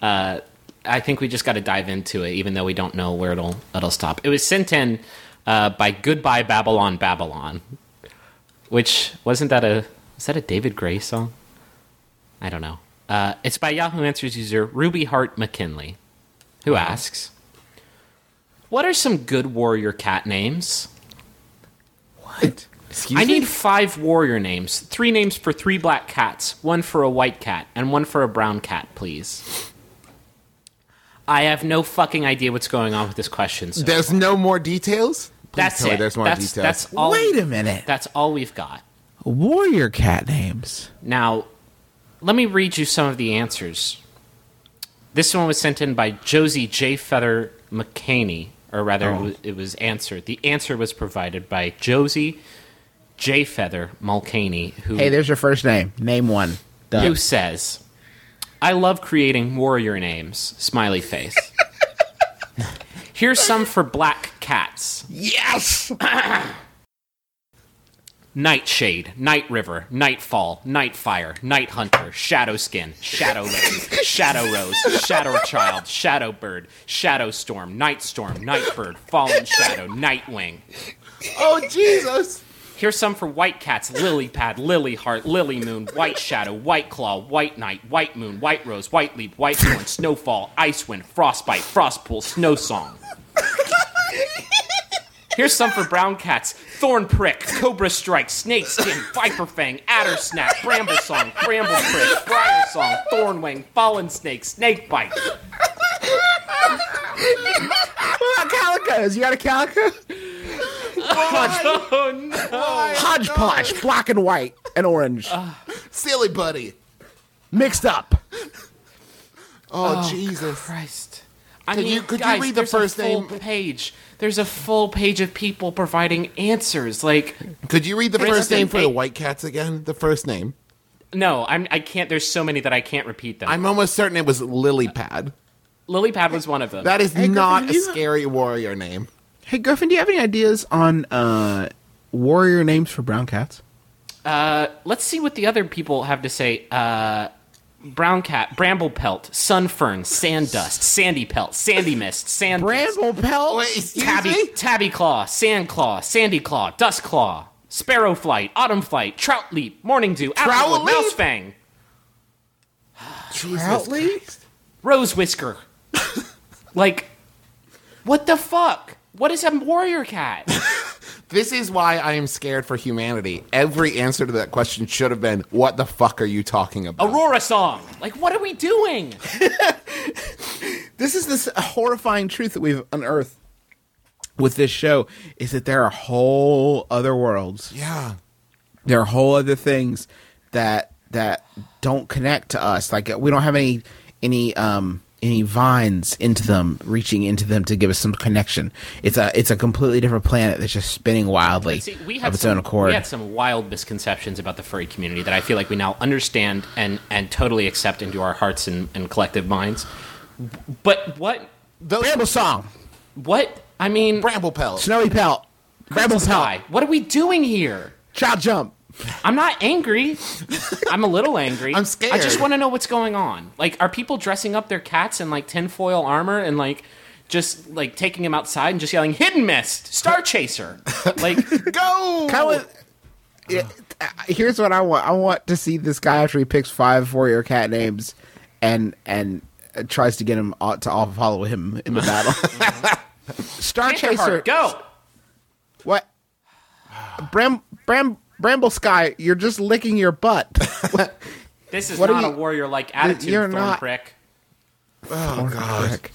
Uh, I think we just got to dive into it, even though we don't know where it'll it'll stop. It was sent in uh, by Goodbye Babylon Babylon, which wasn't that a was that a David Gray song? I don't know. Uh, it's by Yahoo Answers user Ruby Hart McKinley, who asks, "What are some good warrior cat names?" What? Excuse I me? need five warrior names. Three names for three black cats, one for a white cat, and one for a brown cat, please. I have no fucking idea what's going on with this question. So There's no more details. Please that's tell me it. There's more that's, details. That's all. Wait a minute. That's all we've got. Warrior cat names. Now, let me read you some of the answers. This one was sent in by Josie J. Feather McCaney, or rather, Oh. it, was, it was answered. The answer was provided by Josie J. Feather Mulcahy, who Hey, there's your first name. Name one. Done. who says, I love creating warrior names. Smiley face. <laughs> Here's some for black cats Yes. <clears throat> Nightshade, Night River, Nightfall, Nightfire, Night Hunter, Shadow Skin, Shadow Rose, Shadow Rose, Shadow Child, Shadow Bird, Shadow Storm, Night Storm, Nightbird, Fallen Shadow, Nightwing. oh Jesus! Here's some for white cats Lily Pad, Lily Heart, Lily Moon, White Shadow, White Claw, White Knight, White Moon, White Rose, White Leap, White Thorn, Snowfall, ice wind, Frostbite, Frostpool, Snow Song. Here's some for brown cats Thorn Prick, Cobra Strike, Snake Skin, Viper Fang, Adder Snap, Bramble Song, Bramble Prick, Briar Song, Thorn Wing, Fallen Snake, Snake Bite. What about calicos? You got a calico? <laughs> Oh no! Hodgepodge, black and white and orange, Silly buddy. mixed up. Oh, Jesus! Christ. I Could mean, you- could you read the first full name? page. There's a full page of people providing answers. Like, Could you read the first name for the white cats again? The first name. no, I'm. I can't. There's so many that I can't repeat them. I'm almost certain it was Lily Pad. Lily Pad was one of them. That is Hey, not Griffin, a you- scary warrior name. Hey, Griffin, do you have any ideas on uh, warrior names for brown cats? uh, let's see what the other people have to say. Uh, brown cat, bramble pelt, sun fern, sand dust, sandy pelt, sandy mist, sand Bramble pelt. Wait, tabby, me? tabby claw, sand claw, sandy claw, dust claw, sparrow flight, autumn flight, trout leap, morning dew, applewood, leap? mouse fang. <sighs> Jesus Troutly? Christ. Rose Whisker. <laughs> like, what the fuck? What is a warrior cat? <laughs> This is why I am scared for humanity. Every answer to that question should have been, "What the fuck are you talking about?" Aurora song. Like, what are we doing? <laughs> This is this horrifying truth that we've unearthed. with this show is that there are whole other worlds. Yeah. There are whole other things that that don't connect to us. Like we don't have any any um any vines into them, reaching into them to give us some connection. It's a it's a completely different planet that's just spinning wildly See, we of its some, own accord. We had some wild misconceptions about the furry community that I feel like we now understand and, and totally accept into our hearts and, and collective minds. But what Those Bramble song, what I mean, bramble pelt, snowy pelt, Bramble Sky, pelt, what are we doing here? child jump. I'm not angry. I'm a little angry. <laughs> I'm scared. I just want to know what's going on. Like, are people dressing up their cats in like tinfoil armor and like just like taking them outside and just yelling "Hidden Mist, Star Chaser"? <laughs> Like, Go. Kind of. Uh, here's what I want. I want to see this guy after he picks five warrior cat names, and and uh, tries to get him all, to all follow him in the battle. <laughs> Star Chaser, go. What? Bram Bram Bramble Sky, you're just licking your butt. <laughs> This is What are not a warrior-like attitude, you're Thorn not- Prick. oh God. Prick.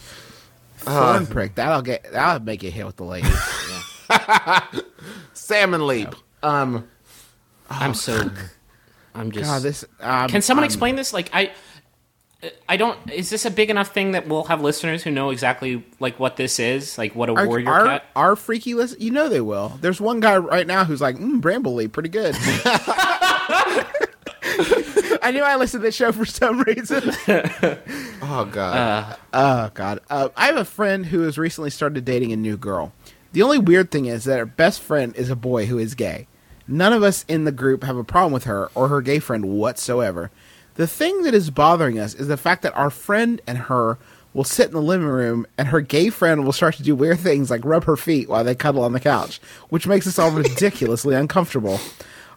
Thorn prick. That'll get. That'll make you hit with the ladies. <laughs> Salmon leap. Um. I'm so. I'm just. God, this. Um, Can someone I'm- explain this? Like, I. I don't. Is this a big enough thing that we'll have listeners who know exactly like what this is, like what a Our, warrior our, cat? our freaky list, you know they will. There's one guy right now who's like, mm, Bramble Leap, pretty good. <laughs> I knew I listened to this show for some reason. <laughs> Oh God. Oh God! Uh, I have a friend who has recently started dating a new girl. The only weird thing is that her best friend is a boy who is gay. None of us in the group have a problem with her or her gay friend whatsoever. The thing that is bothering us is the fact that our friend and her will sit in the living room and her gay friend will start to do weird things like rub her feet while they cuddle on the couch, which makes us all <laughs> ridiculously uncomfortable.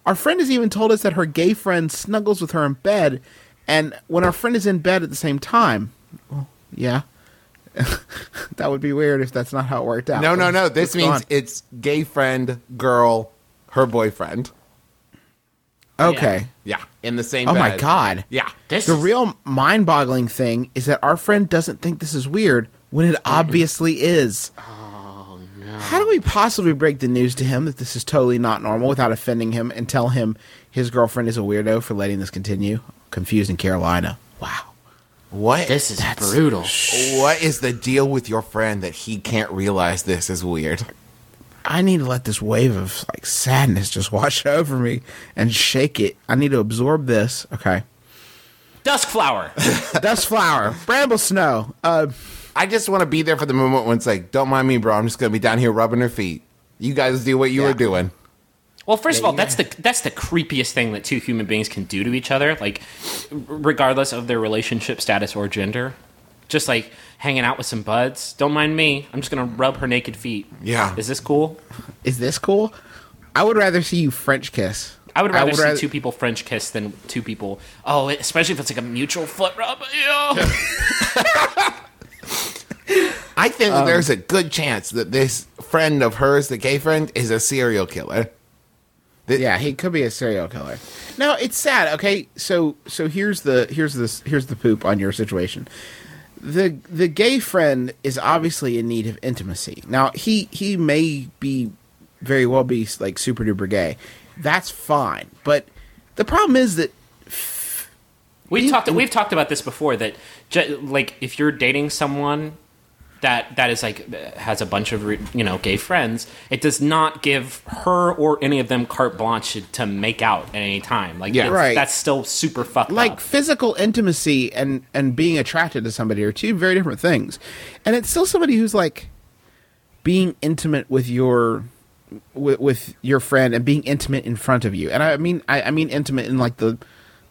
Our friend has even told us that her gay friend snuggles with her in bed, and when our friend is in bed at the same time, well, yeah, <laughs> that would be weird if that's not how it worked out. no, no, no. This means on. it's gay friend, girl, her boyfriend. Okay. Yeah, in the same. Oh my god. Yeah. This The is- real mind-boggling thing is that our friend doesn't think this is weird when it obviously is. Oh no. How do we possibly break the news to him that this is totally not normal without offending him and tell him his girlfriend is a weirdo for letting this continue? Confused in Carolina. Wow. What? This is brutal. What is the deal with your friend that he can't realize this is weird? I need to let this wave of like sadness just wash <laughs> over me and shake it. I need to absorb this. Okay. Dusk flower. <laughs> Dust flower, bramble snow. Uh, I just want to be there for the moment when it's like, don't mind me, bro. I'm just gonna be down here rubbing her feet. You guys do what you Yeah. were doing. Well, first of all, that's the that's the creepiest thing that two human beings can do to each other, like regardless of their relationship status or gender. Just like hanging out with some buds. Don't mind me. I'm just gonna rub her naked feet. Yeah. Is this cool? is this cool? I would rather see you French kiss. I would rather see two people French kiss than two people. Oh, especially if it's like a mutual foot rub. <laughs> I think Um, there's a good chance that this friend of hers, the gay friend, is a serial killer. Yeah, he could be a serial killer. No, it's sad. Okay, so so here's the here's this here's the poop on your situation. The the gay friend is obviously in need of intimacy. Now he he may be very well be like super duper gay. That's fine, but the problem is that We've talked. We've talked about this before. That like if you're dating someone that that is like has a bunch of you know gay friends, it does not give her or any of them carte blanche to make out at any time. Like Yeah. Right. That's still super fucked up. like up. physical intimacy and and being attracted to somebody are two very different things and it's still somebody who's like being intimate with your with, with your friend and being intimate in front of you and i mean I, I mean intimate in like the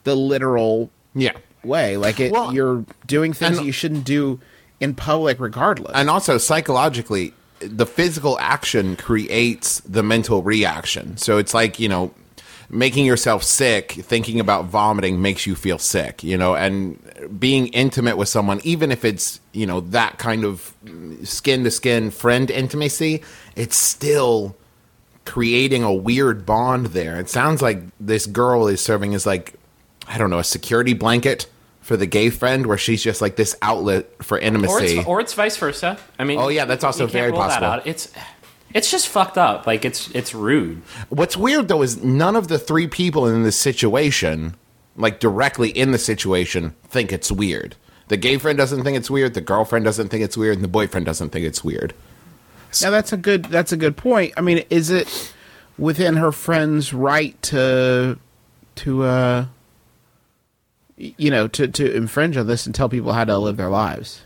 the literal Yeah. way like it Well, you're doing things that you shouldn't do in public regardless And also psychologically, the physical action creates the mental reaction. So it's like, you know, making yourself sick, thinking about vomiting makes you feel sick, you know, and being intimate with someone, even if it's, you know, that kind of skin to skin friend intimacy, it's still creating a weird bond there. It sounds like this girl is serving as like, I don't know, a security blanket for the gay friend where she's just like this outlet for or intimacy. it's, or it's vice versa. I mean, Oh, yeah, that's also you can't very rule that possible. out. It's It's just fucked up. Like it's it's rude. What's weird though is none of the three people in this situation, like directly in the situation, think it's weird. The gay friend doesn't think it's weird. The girlfriend doesn't think it's weird, and the boyfriend doesn't think it's weird. Now that's a good that's a good point. I mean, is it within her friend's right to to uh y- you know to to infringe on this and tell people how to live their lives?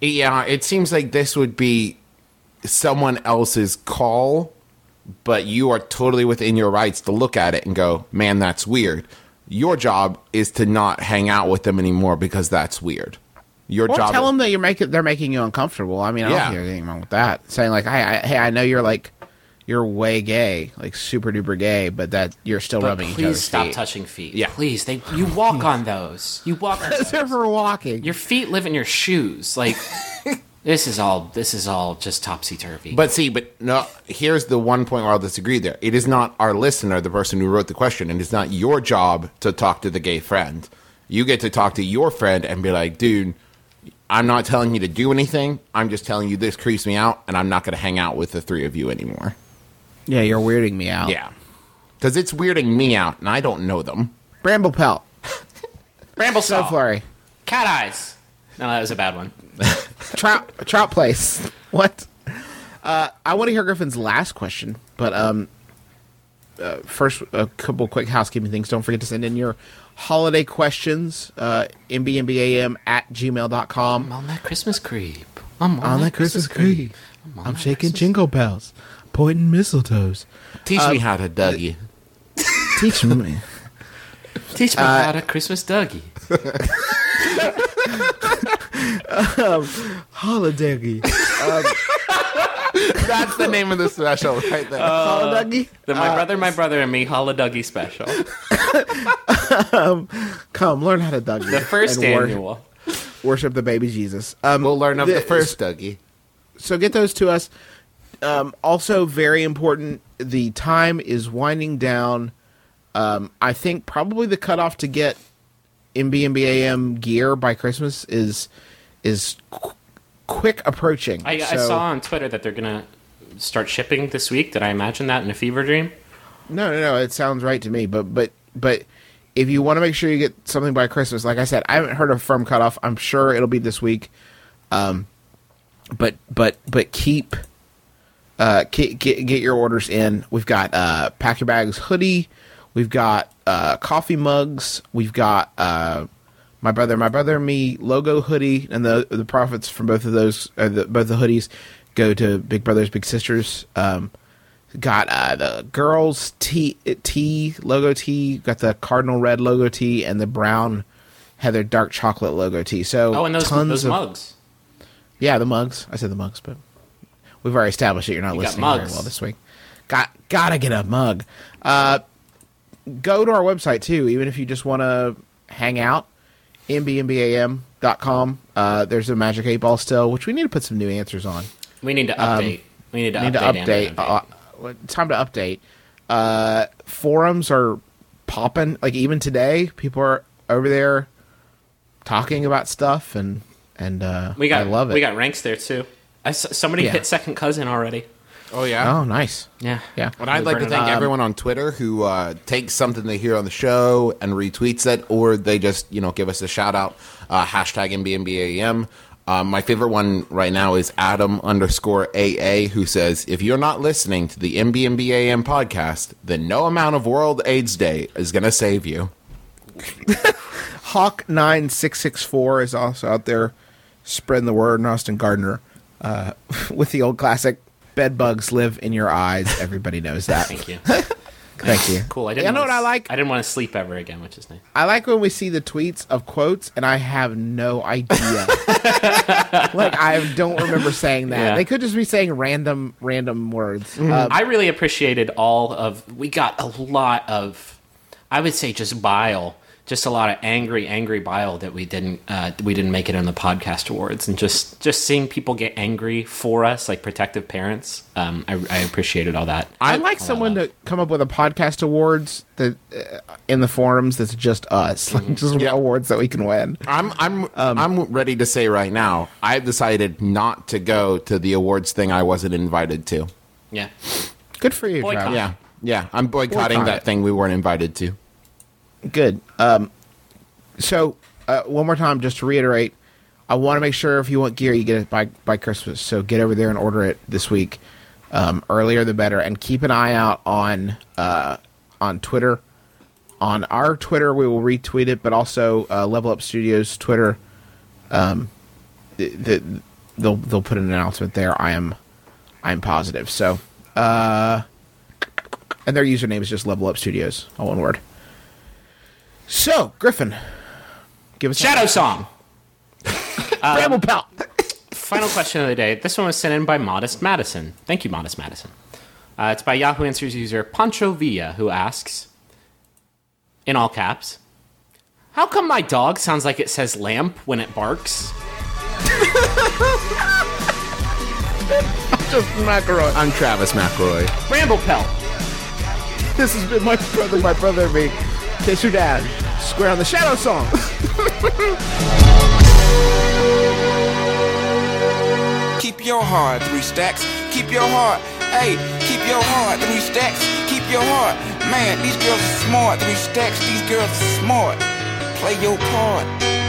Yeah, it seems like this would be someone else's call, but you are totally within your rights to look at it and go, "Man, that's weird." Your job is to not hang out with them anymore because that's weird. Your Or job tell them that you're making they're making you uncomfortable. I mean, I Yeah. don't hear anything wrong with that. Saying like, "Hey, I, hey, I know you're like you're way gay, like super duper gay, but that you're still But rubbing each other's feet. please stop touching feet. Yeah. Please. They you walk on those. You walk on <laughs> those. They're for walking. your feet live in your shoes. Like <laughs> this is all this is all just topsy turvy. But see, but no, here's the one point where I'll disagree there. It is not our listener, the person who wrote the question, and it's not your job to talk to the gay friend. You get to talk to your friend and be like, dude, I'm not telling you to do anything. I'm just telling you this creeps me out, and I'm not going to hang out with the three of you anymore. Yeah, you're weirding me out. Yeah. Because it's weirding me out, and I don't know them. Bramble pelt, <laughs> Bramble saw. flurry, Cat eyes. No, that was a bad one. <laughs> trout, trout place. <laughs> What? Uh, I want to hear Griffin's last question, but um, uh, first a couple quick housekeeping things. Don't forget to send in your holiday questions. Uh, mbmbam at gmail.com. I'm on that Christmas creep. I'm on, On that that Christmas creep. on I'm that shaking Christmas- jingle bells, pointing mistletoes. Teach Um, me how to Dougie. <laughs> Teach me. Teach Uh, me how to Christmas Dougie. Holiday. <laughs> That's the name of the special right there. Holiday. The My Brother, My Brother, and Me Holla Dougie special. <laughs> Come, learn how to Dougie. The first annual. worship the baby Jesus. Um, we'll learn of the this- first Dougie. so get those to us. Um, also, very important. The time is winding down. Um, I think probably the cutoff to get MBMBAM gear by Christmas is is qu- quick approaching. I, I saw on Twitter that they're gonna start shipping this week. Did I imagine that in a fever dream? No, no, no. It sounds right to me. But but but if you want to make sure you get something by Christmas, like I said, I haven't heard of firm cutoff. I'm sure it'll be this week. Um, but but but keep uh get get, get your orders in. We've got uh pack your bags hoodie. We've got uh coffee mugs. We've got uh my brother, my brother, and me logo hoodie, and the the profits from both of those, uh, the, both the hoodies, go to Big Brothers Big Sisters. Um, got uh, the girls T T logo tee, got the cardinal red logo tee, and the brown heather dark chocolate logo tee. So Oh, and those tons those of, mugs. yeah, the mugs. I said the mugs, but we've already established that you're not You listening very well this week. Got gotta get a mug. Uh, go to our website too, even if you just want to hang out. mbmbam.com. Uh, there's a magic eight ball still, which we need to put some new answers on. We need to update. we need to Um, Need to update. update. Uh, time to update. Uh, forums are popping. Like even today, people are over there talking about stuff, and and uh, we got. I love it. We got ranks there too. I s somebody Yeah. hit second cousin already. Oh, yeah? oh, nice. Yeah. Yeah. Well, I'd like to thank up. everyone on Twitter who uh, takes something they hear on the show and retweets it, or they just you know give us a shout out. Uh, hashtag MBMBAM. Um, my favorite one right now is Adam underscore AA, who says, "If you're not listening to the MBMBAM podcast, then no amount of World AIDS Day is going to save you." <laughs> Hawk nine six six four is also out there spreading the word. And Austin Gardner uh, <laughs> with the old classic. Bed bugs live in your eyes. Everybody knows that. Thank you. <laughs> Thank you. Cool. I didn't. You know what to, what I s- like? I didn't want to sleep ever again, which is nice. I like when we see the tweets of quotes and I have no idea. <laughs> like I don't remember saying that. Yeah. They could just be saying random random words. Um, I really appreciated all of. We got a lot of, I would say, just bile, just a lot of angry, angry bile that we didn't uh, we didn't make it on the podcast awards, and just just seeing people get angry for us, like protective parents. Um, I, I appreciated all that. I'd like someone to come up with a podcast awards that uh, in the forums that's just us, <laughs> like just Yeah. awards that we can win. I'm I'm I'm ready to say right now. I've decided not to go to the awards thing I wasn't invited to. Yeah. Good for you, Boycott. Travis. Yeah, yeah. I'm boycotting Boycott that thing we weren't invited to. Good. Um, so uh, one more time, just to reiterate, I want to make sure if you want gear, you get it by by Christmas. So get over there and order it this week. Um, earlier the better, and keep an eye out on uh, on Twitter. On our Twitter, we will retweet it, but also uh, Level Up Studios Twitter. Um, th- th- they'll they'll put an announcement there. I am I'm positive. So, uh, and their username is just Level Up Studios, all one word. So, Griffin, give us Shadow Song. <laughs> Bramble Pelt. Final question of the day. This one was sent in by Modest Madison. Thank you, Modest Madison. Uh, it's by Yahoo Answers user Pancho Villa, who asks, in all caps, How come my dog sounds like it says lamp when it barks? <laughs> Justin McElroy. I'm Travis McElroy. Bramble Pelt. This has been my brother, my brother, and me. Kiss your dad. Square on the Shadow Song. Keep your heart, three stacks. Keep your heart. Hey, keep your heart, three stacks. Keep your heart. Man, these girls are smart, three stacks. These girls are smart. Play your part.